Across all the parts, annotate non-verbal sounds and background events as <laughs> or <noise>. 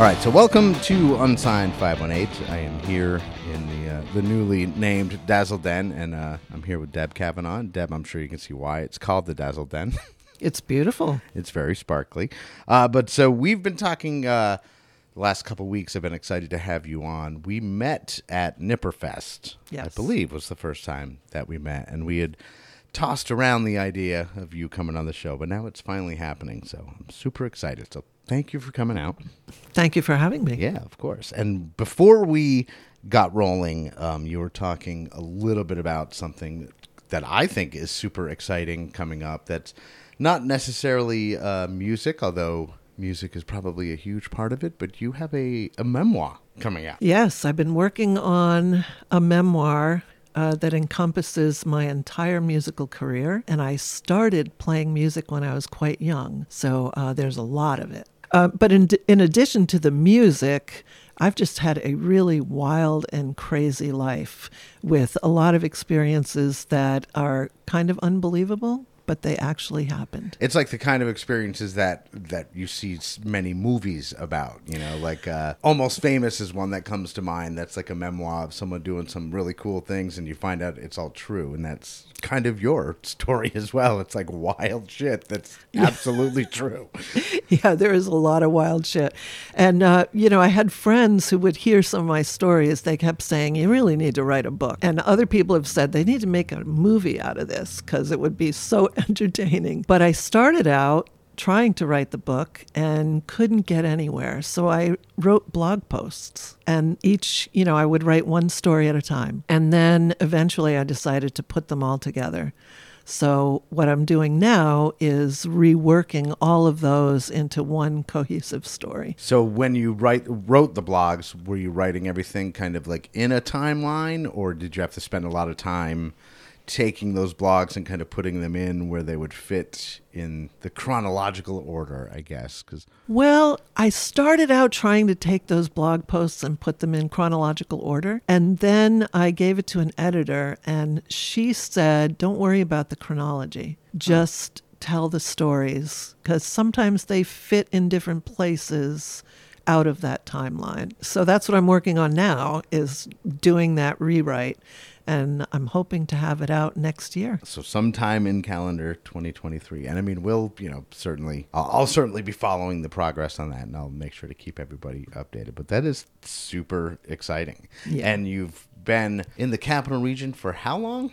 All right, so welcome to Unsigned 518. I am here in the uh, the newly named Dazzle Den, and uh, I'm here with Deb Cavanaugh. Deb, I'm sure you can see why it's called the Dazzle Den. <laughs> It's beautiful. it's very sparkly. Uh, but so we've been talking uh, the last couple weeks. I've been excited to have you on. We met at Nipperfest, I believe was the first time that we met, and we had tossed around the idea of you coming on the show, but now it's finally happening. So I'm super excited. So thank you for coming out. Thank you for having me. Yeah, of course. And before we got rolling, um, you were talking a little bit about something that I think is super exciting coming up. That's not necessarily uh, music, although music is probably a huge part of it. But you have a, a memoir coming out. Yes, I've been working on a memoir uh, that encompasses my entire musical career, and I started playing music when I was quite young, so uh, there's a lot of it. Uh, but in, in addition to the music, I've just had a really wild and crazy life with a lot of experiences that are kind of unbelievable, but they actually happened. It's like the kind of experiences that that you see many movies about. You know, like uh, Almost Famous is one that comes to mind. That's like a memoir of someone doing some really cool things, and you find out it's all true, and that's kind of your story as well. It's like wild shit that's absolutely true. <laughs> Yeah, there is a lot of wild shit. And, uh, you know, I had friends who would hear some of my stories. They kept saying, you really need to write a book. And other people have said they need to make a movie out of this because it would be so <laughs> entertaining. But I started out trying to write the book and couldn't get anywhere. So I wrote blog posts and each, you know, I would write one story at a time. And then eventually I decided to put them all together. So what I'm doing now is reworking all of those into one cohesive story. So when you write wrote the blogs, were you writing everything kind of like in a timeline, or did you have to spend a lot of time? Taking those blogs and kind of putting them in where they would fit in the chronological order, I guess, because Well, I started out trying to take those blog posts and put them in chronological order. And then I gave it to an editor, and she said, Don't worry about the chronology, oh. just tell the stories, because sometimes they fit in different places out of that timeline. So that's what I'm working on now is doing that rewrite and I'm hoping to have it out next year. So sometime in calendar 2023, and I mean, we'll you know certainly I'll, I'll certainly be following the progress on that, and I'll make sure to keep everybody updated. But that is super exciting. Yeah. And you've been in the capital region for how long?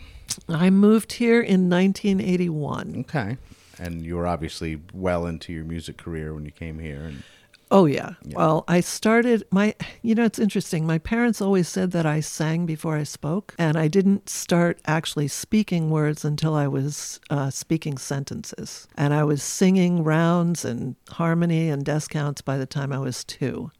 I moved here in 1981. Okay. And you were obviously well into your music career when you came here, and Oh yeah. Well, I started my you know it's interesting. My parents always said that I sang before I spoke, and I didn't start actually speaking words until I was uh, speaking sentences. And I was singing rounds and harmony and descants by the time I was 2.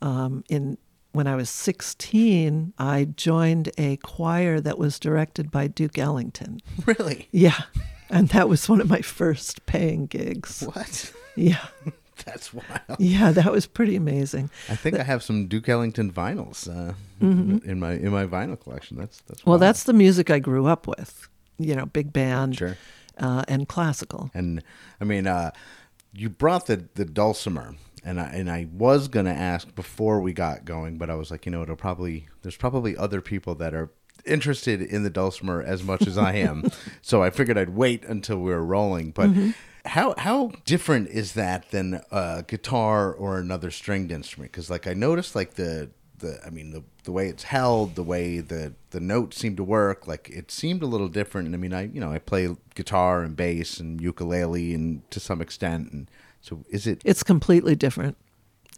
Um, in when I was 16, I joined a choir that was directed by Duke Ellington. <laughs> really, Yeah. And that was one of my first paying gigs. what? Yeah. <laughs> That's wild. Yeah, that was pretty amazing. I think I have some Duke Ellington vinyls uh, in my in my vinyl collection. That's that's Mm-hmm. Well, wild. that's the music I grew up with. You know, big band Sure. uh, and classical. And I mean, uh, you brought the the dulcimer, and I and I was gonna ask before we got going, but I was like, you know, it'll probably there's probably other people that are interested in the dulcimer as much as I am, <laughs> so I figured I'd wait until we were rolling. But how how different is that than a guitar or another stringed instrument? Because like I noticed, like the the I mean the the way it's held, the way the the notes seem to work, like it seemed a little different. And I mean, I you know I play guitar and bass and ukulele and to some extent, and so is it? It's completely different.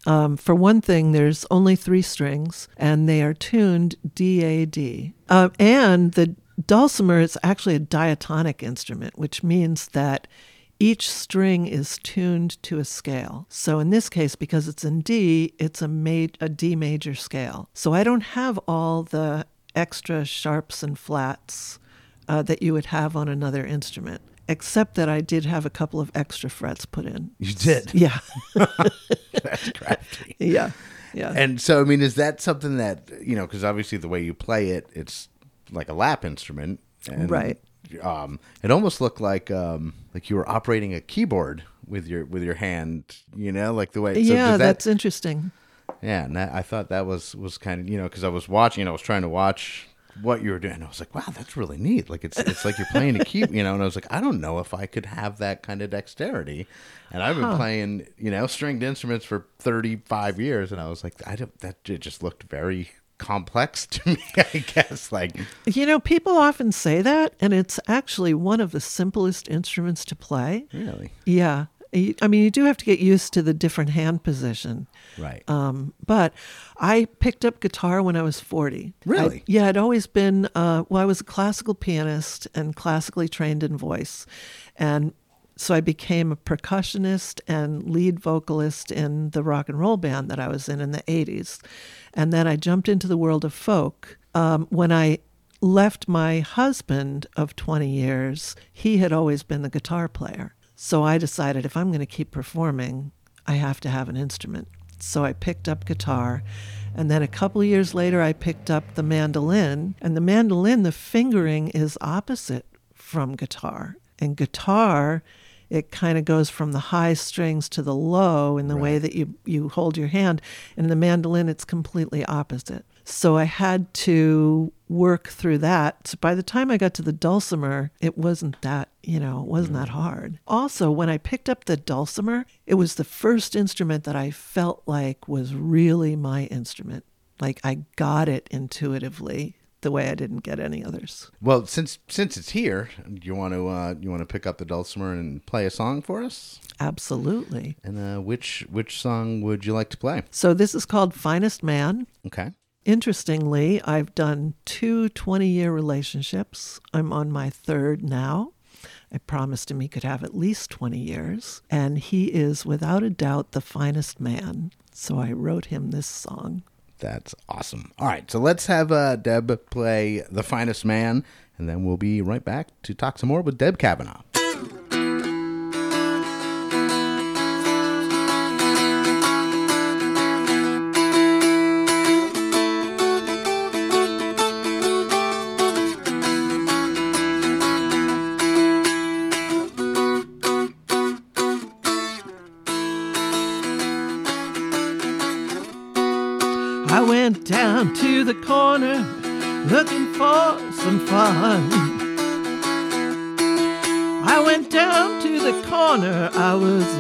Um, for one thing, there's only three strings, and they are tuned D A D. Uh, and the dulcimer is actually a diatonic instrument, which means that each string is tuned to a scale. So in this case, because it's in D, it's a, ma- a D major scale. So I don't have all the extra sharps and flats uh, that you would have on another instrument, except that I did have a couple of extra frets put in. You did. Yeah. <laughs> That's crafty. Yeah. Yeah. And so, I mean, is that something that you know? Because obviously, the way you play it, it's like a lap instrument, and Right. Um, it almost looked like um, like you were operating a keyboard with your with your hand. You know, like the way. yeah, did that- that's interesting. yeah, and that, I thought that was was kind of you know because I was watching, you know, I was trying to watch what you were doing. And I was like, wow, that's really neat. Like it's it's like you're playing a key, you know. And I was like, I don't know if I could have that kind of dexterity. And I've been playing, you know, stringed instruments for 35 years, and I was like, I don't. That it just looked very complex <laughs> to me. I guess like You know, people often say that, and it's actually one of the simplest instruments to play. really Yeah. I mean, you do have to get used to the different hand position. right. Um, but I picked up guitar when I was 40. Really? I- yeah, I'd always been, uh, well, I was a classical pianist and classically trained in voice. And so I became a percussionist and lead vocalist in the rock and roll band that I was in in the 80s. And then I jumped into the world of folk. Um, when I left my husband of 20 years, he had always been the guitar player. So I decided if I'm going to keep performing, I have to have an instrument. So I picked up guitar. And then a couple years later, I picked up the mandolin. And the mandolin, the fingering is opposite from guitar. And guitar, it kind of goes from the high strings to the low in the way that you, you hold your hand. And the mandolin, it's completely opposite. So I had to work through that. So by the time I got to the dulcimer, it wasn't that, you know, it wasn't that mm. hard. Also, when I picked up the dulcimer, it was the first instrument that I felt like was really my instrument. Like I got it intuitively the way I didn't get any others. well, since since it's here, do you want to uh, you want to pick up the dulcimer and play a song for us? Absolutely. And uh, which which song would you like to play? So this is called Finest Man. Okay. Interestingly, I've done two 20 year relationships. I'm on my third now. I promised him he could have at least 20 years. And he is, without a doubt, the finest man. So I wrote him this song. That's awesome. All right, so let's have uh, Deb play The Finest Man, and then we'll be right back to talk some more with Deb Cavanaugh.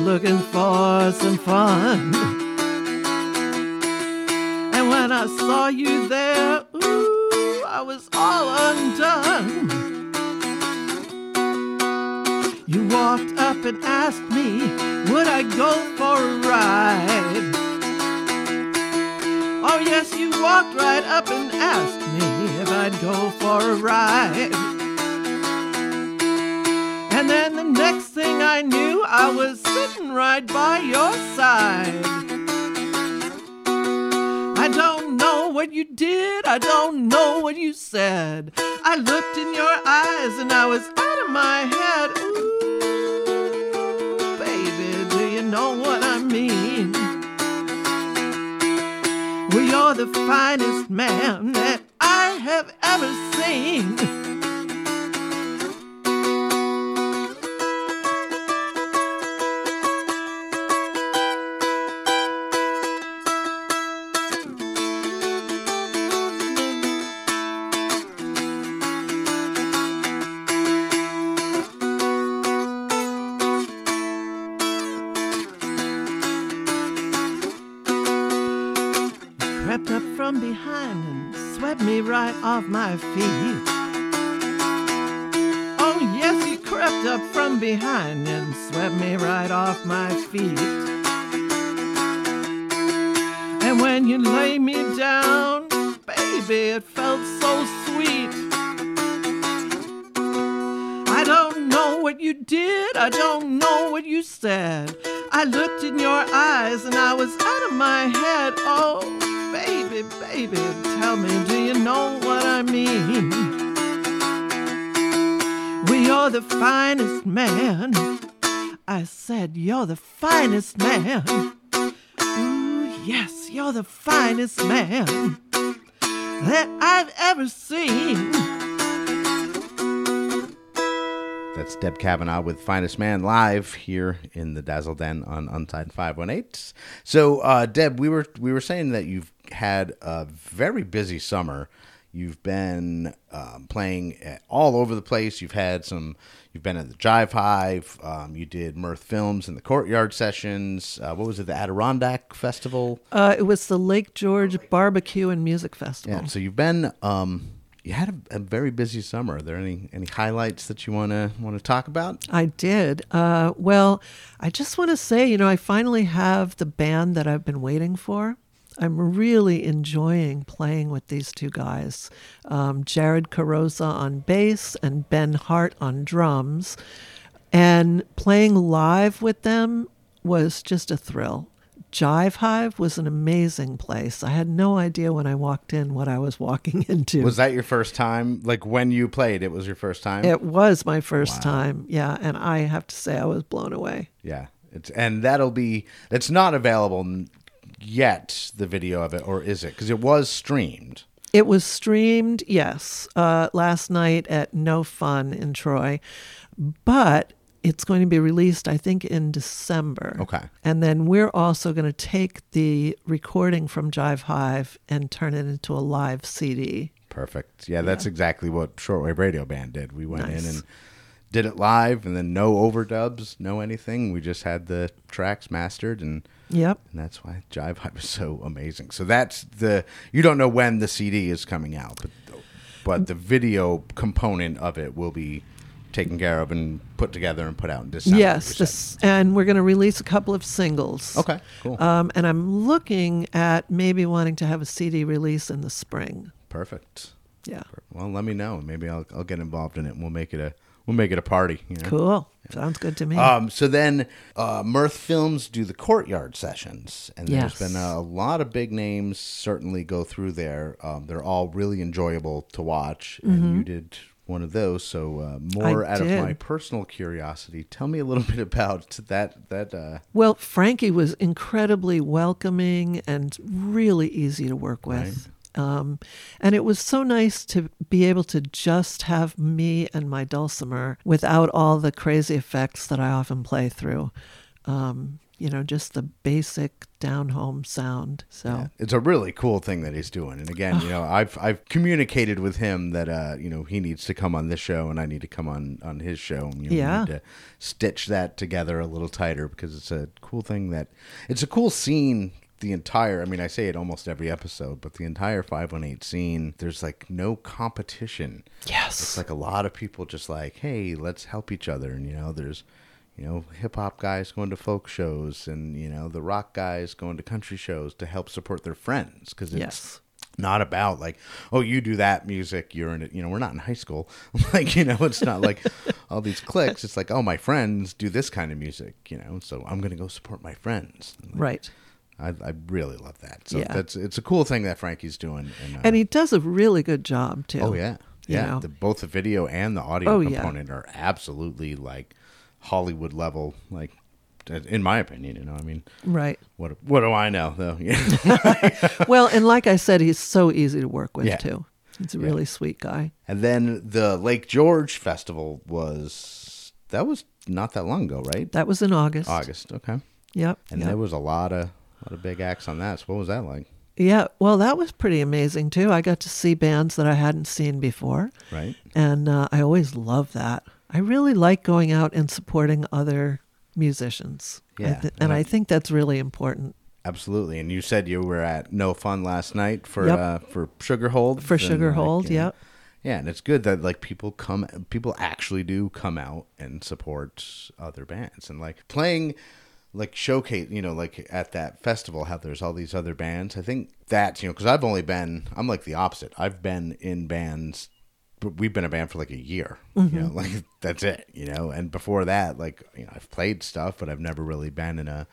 Looking for some fun. And when I saw you there, ooh, I was all undone. You walked up and asked me, would I go for a ride? Oh, yes, you walked right up and asked me if I'd go for a ride. And then the next thing I knew, I was sitting right by your side. I don't know what you did, I don't know what you said. I looked in your eyes and I was out of my head. Ooh, baby, do you know what I mean? Well, you're the finest man that I have ever seen. I don't know what you said. I looked in your eyes and I was out of my head. Oh, baby, baby, tell me, do you know what I mean? Well, you're the finest man. I said, You're the finest man. Ooh, yes, you're the finest man that I've ever seen. That's Deb Cavanaugh with Finest Man live here in the Dazzle Den on Unsigned 518. So, uh, Deb, we were we were saying that you've had a very busy summer. You've been um, playing at- all over the place. You've had some. You've been at the Jive Hive. Um, you did Mirth Films in the Courtyard sessions. Uh, what was it? The Adirondack Festival. Uh, it was the Lake George Barbecue and Music Festival. Yeah. So you've been. Um, you had a, a very busy summer. Are there any any highlights that you want to want to talk about? I did. Uh, well, I just want to say, you know, I finally have the band that I've been waiting for. I'm really enjoying playing with these two guys um, Jared Carosa on bass and Ben Hart on drums. And playing live with them was just a thrill. Jive Hive was an amazing place. I had no idea when I walked in what I was walking <laughs> into. Was that your first time? Like when you played, it was your first time. it was my first time, yeah, and I have to say I was blown away. Yeah. It's and that'll be. It's not available yet. The video of it, or is it? Because it was streamed. It was streamed, yes, uh, last night at No Fun in Troy, but it's going to be released, I think, in December. Okay. And then we're also going to take the recording from Jive Hive and turn it into a live CD. Perfect. Yeah, that's exactly what Shortwave Radio Band did. We went in and did it live, and then no overdubs, no anything. We just had the tracks mastered, and Yep. and that's why Jive Hive is so amazing. So that's the you don't know when the CD is coming out, but but the video component of it will be taken care of and put together and put out in December. yes, this, and we're going to release a couple of singles. Okay, cool. Um, and I'm looking at maybe wanting to have a CD release in the spring. Perfect. Yeah. Well, let me know. Maybe I'll I'll get involved in it. and We'll make it a we'll make it a party. You know? Cool. Sounds good to me. Um, so then, uh, Mirth Films do the courtyard sessions, and Yes. there's been a lot of big names certainly go through there. Um, they're all really enjoyable to watch, and you did one of those. So uh, more. I out of my personal curiosity, tell me a little <laughs> bit about that. That uh, Well, Frankie was incredibly welcoming and really easy to work with. Um, and it was so nice to be able to just have me and my dulcimer without all the crazy effects that I often play through. Um, you know, just the basic down home sound. So, it's a really cool thing that he's doing. And again, you <sighs> know, I've I've communicated with him that uh, you know he needs to come on this show, and I need to come on on his show. And, you know, Yeah. we need to stitch that together a little tighter because it's a cool thing that it's a cool scene. The entire, I mean, I say it almost every episode, but the entire 518 scene, there's like no competition. yes. It's like a lot of people just like, hey, let's help each other. And, you know, there's, you know, hip hop guys going to folk shows and, you know, the rock guys going to country shows to help support their friends. Because it's Yes. not about like, oh, you do that music, you're in it. You know, we're not in high school. <laughs> like, you know, it's not like <laughs> all these cliques. It's like, oh, my friends do this kind of music, you know, so I'm going to go support my friends. right. I, I really love that. So Yeah. that's, it's a cool thing that Frankie's doing. And, uh, And he does a really good job, too. Oh yeah, you yeah. know. The, both the video and the audio Oh, yeah. component are absolutely like Hollywood level. Like, in my opinion, you know. I mean, Right. what what do I know though? Yeah. <laughs> <laughs> Well, and like I said, he's so easy to work with, Yeah. too. He's a really sweet guy. and then the Lake George Festival was that was not that long ago, right? That was in August. August. Okay. Yep. And yep. there was a lot of a lot of big acts on that. So what was that like? Yeah, well, that was pretty amazing too. I got to see bands that I hadn't seen before, Right. and uh, I always love that. I really like going out and supporting other musicians. I Yeah, and yeah. I think that's really important Absolutely. And you said you were at No Fun last night for Yep. uh, for Sugarhold. for Sugarhold. yeah. Yep. Yeah, and it's good that like people come, people actually do come out and support other bands, and like playing, like showcase, you know, like at that festival, how there's all these other bands. I think that's you know, because I've only been, I'm like the opposite. I've been in bands, we've been a band for like a year, you know, <laughs> like that's it, you know. And before that, like you know, I've played stuff, but I've never really been in a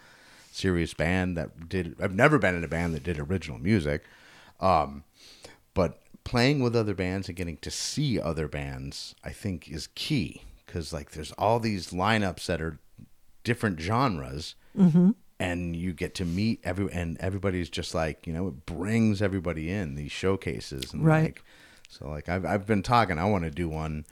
serious band that did. I've never been in a band that did original music. Um, but playing with other bands and getting to see other bands i think is key because like there's all these lineups that are different genres and you get to meet every and everybody's just like you know it brings everybody in these showcases and Right. like so like i've, I've been talking i want to do one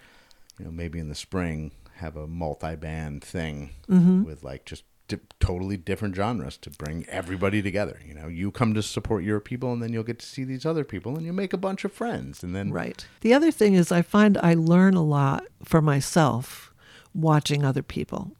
you know maybe in the spring have a multi-band thing Mm-hmm. with like just di- totally different genres to bring everybody together. You know, you come to support your people, and then you'll get to see these other people, and you make a bunch of friends, and then Right. The other thing is, I find I learn a lot for myself watching other people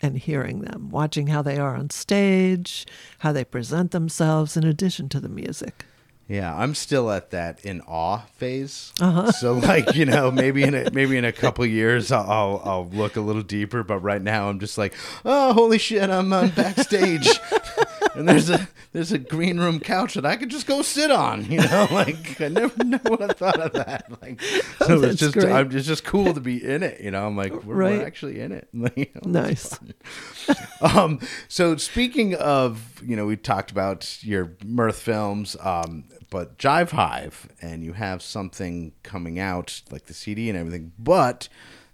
and hearing them, watching how they are on stage, how they present themselves, in addition to the music. Yeah, I'm still at that in awe phase. Uh-huh. So like you know <laughs> maybe in a, maybe in a couple years I'll, I'll I'll look a little deeper, but right now I'm just like oh holy shit I'm on backstage <laughs> and there's a there's a green room couch that I could just go sit on. You know <laughs> like I never never would have thought of that. Like so That's it's just. I'm, it's just cool to be in it. You know I'm like we're, Right. we're actually in it. You know, Nice. um, so speaking of, you know, we talked about your Mirth films, um, but Jive Hive, and you have something coming out like the CD and everything, but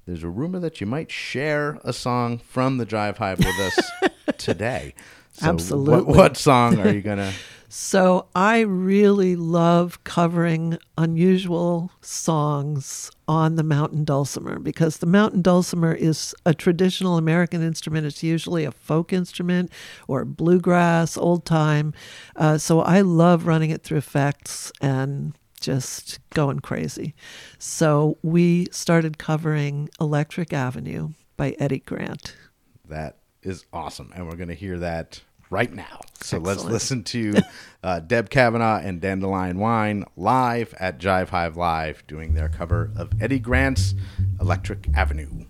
there's a rumor that you might share a song from the Jive Hive with us <laughs> today. So What, Absolutely. what song are you gonna? <laughs> So I really love covering unusual songs on the mountain dulcimer because the mountain dulcimer is a traditional American instrument. It's usually a folk instrument or bluegrass, old time. Uh, so I love running it through effects and just going crazy. So we started covering Electric Avenue by Eddie Grant. That is awesome, and we're gonna hear that right now. So let's listen to uh, Deb Cavanaugh and Dandelion Wine live at Jive Hive Live, doing their cover of Eddie Grant's Electric Avenue.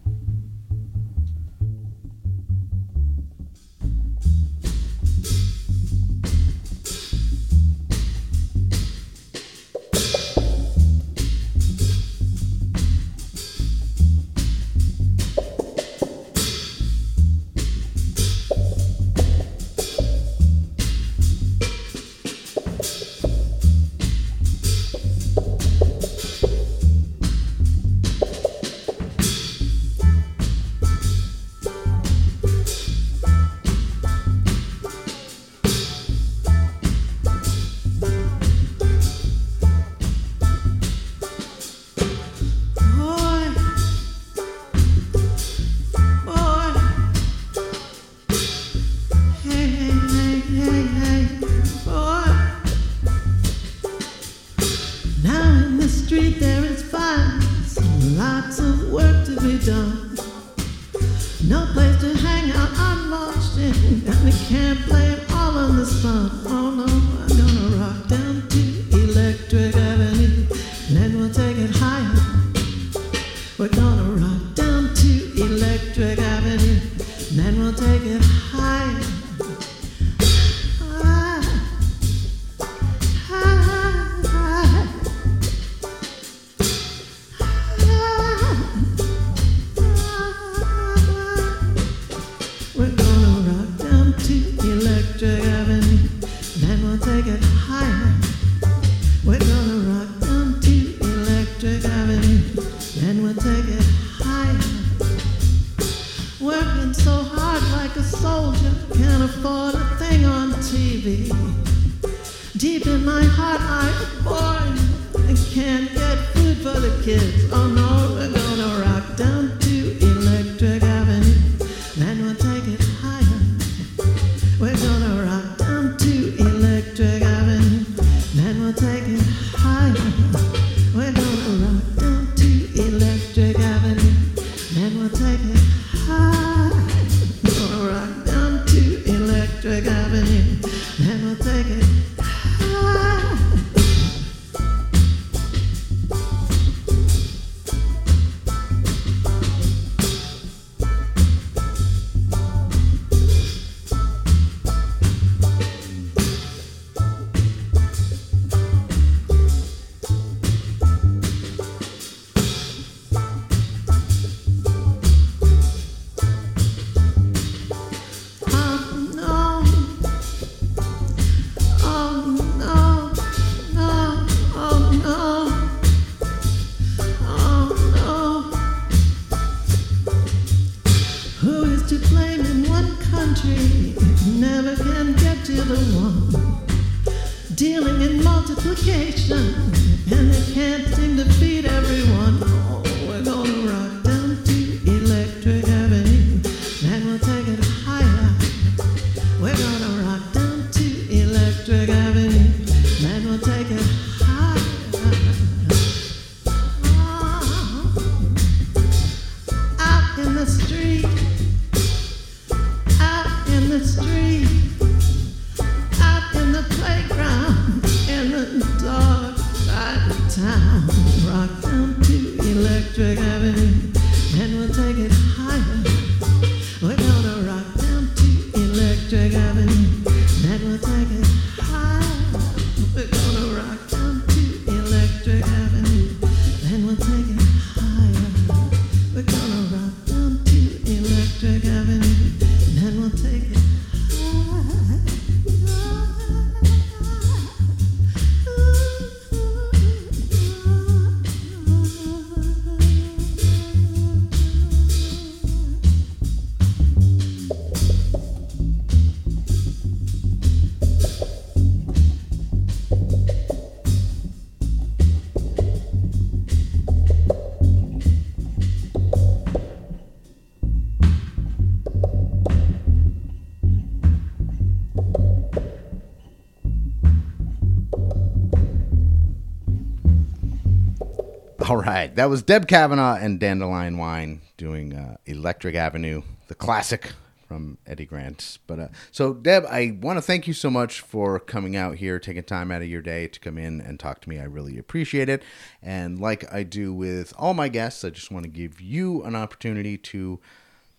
All right, that was Deb Cavanaugh and Dandelion Wine doing uh, Electric Avenue, the classic from Eddie Grant. But uh, so, Deb, I want to thank you so much for coming out here, taking time out of your day to come in and talk to me. I really appreciate it. And like I do with all my guests, I just want to give you an opportunity to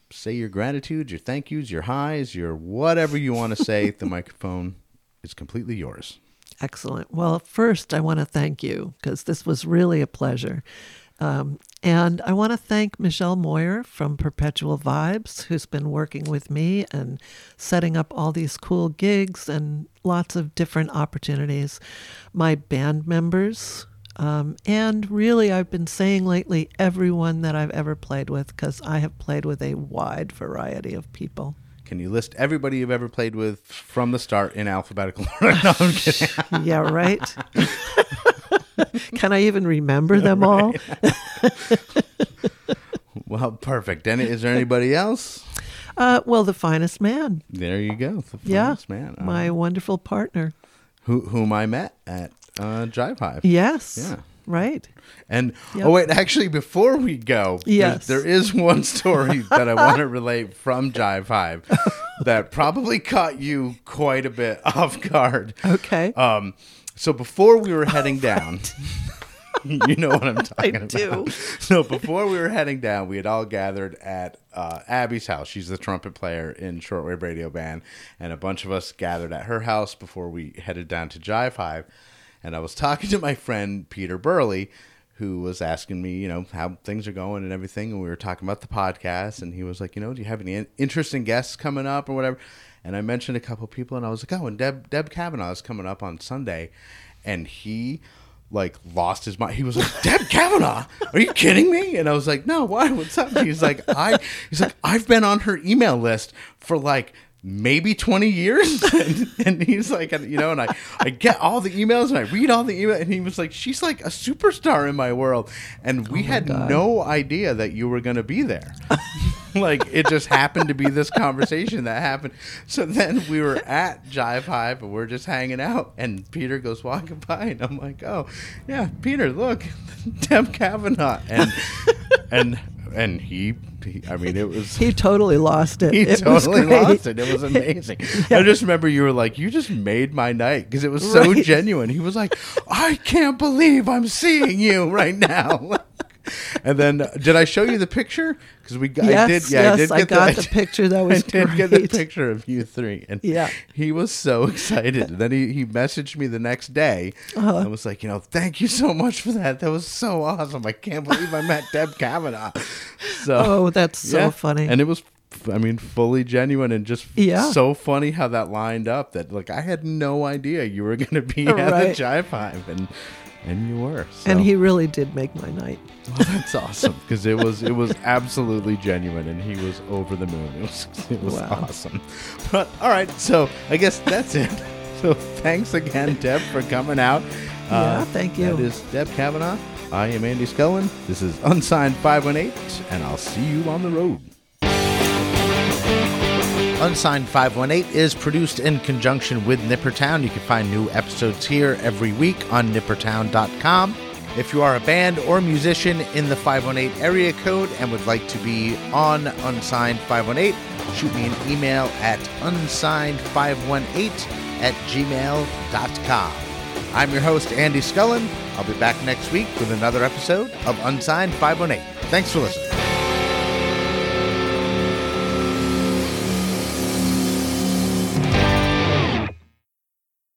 say your gratitude, your thank yous, your highs, your whatever you want to say. the <laughs> microphone is completely yours. Excellent. Well, first, I want to thank you because this was really a pleasure. Um, and I want to thank Michelle Moyer from Perpetual Vibes, who's been working with me and setting up all these cool gigs and lots of different opportunities. My band members, um, and really, I've been saying lately, everyone that I've ever played with, because I have played with a wide variety of people. Can you list everybody you've ever played with from the start in alphabetical <laughs> order? no, I'm kidding. <laughs> yeah, right. <laughs> Can I even remember them all? well, perfect. And is there anybody else? Uh, well, the finest man. There you go. The yeah, finest man. Uh, my wonderful partner. Who, whom I met at uh, Jive Hive. Yes. Yeah. Right. And yep. oh wait, actually, before we go, yes, there is <laughs> one story that I want to relate from Jive Hive <laughs> that probably caught you quite a bit <laughs> off guard. Okay. Um, so before we were heading down, you know what I'm talking I about. do. So before we were heading down, we had all gathered at uh, Abby's house. She's the trumpet player in Shortwave Radio Band, and a bunch of us gathered at her house before we headed down to Jive Hive. And I was <laughs> talking to my friend Peter Burley, who was asking me, you know, how things are going and everything. And we were talking about the podcast, and he was like, you know, do you have any interesting guests coming up or whatever? And I mentioned a couple people, and I was like, oh, and Deb Deb Cavanaugh is coming up on Sunday, and he like lost his mind. He was like, Deb <laughs> Cavanaugh, are you kidding me? And I was like, no, why? What's up? He's like, I he's like, I've been on her email list for like maybe 20 years? <laughs> And, and, he's like you know and I, I get all the emails and i read all the emails and he was like she's like a superstar in my world. And we oh had God. no idea that you were going to be there. <laughs> Like it just happened to be this conversation that happened. So then we were at jive hive and we're just hanging out and peter goes walking by and i'm like oh yeah peter look <laughs> deb cavanaugh. And and and he, he, I mean, it was. He totally lost it. <laughs> He it totally lost it. It was <laughs> amazing. yeah. I just remember you were like, you just made my night because it was so right. genuine. He was like, I can't believe I'm seeing you right now. <laughs> and then uh, did I show you the picture? Because we yes, I did. Yeah, yes, I did. Get I got the, the <laughs> picture. That was. I did great. get the picture of you three, and yeah, he was so <laughs> excited. And then he, he messaged me the next day. Uh-huh. I was like, you know, thank you so much for that. That was so awesome. I can't believe I met Deb Cavanaugh. <laughs> So oh, that's so yeah. funny. And it was I mean, fully genuine and just yeah. so funny how that lined up. That like I had no idea you were going to be at the Jive Hive, and and you were. So. And he really did make my night. Well, that's awesome because it was it was absolutely genuine, and he was over the moon. It was it was wow. awesome. But all right, so I guess that's it. <laughs> So thanks again, Deb, for coming out. Yeah, uh, thank you. That is Deb Cavanaugh. I am Andy Scullin. This is Unsigned 518, and I'll see you on the road. Unsigned 518 is produced in conjunction with Nippertown. You can find new episodes here every week on nippertown.com. If you are a band or musician in the 518 area code and would like to be on Unsigned 518, shoot me an email at unsigned518 at gmail.com. I'm your host, Andy Scullin. I'll be back next week with another episode of Unsigned 518. Thanks for listening.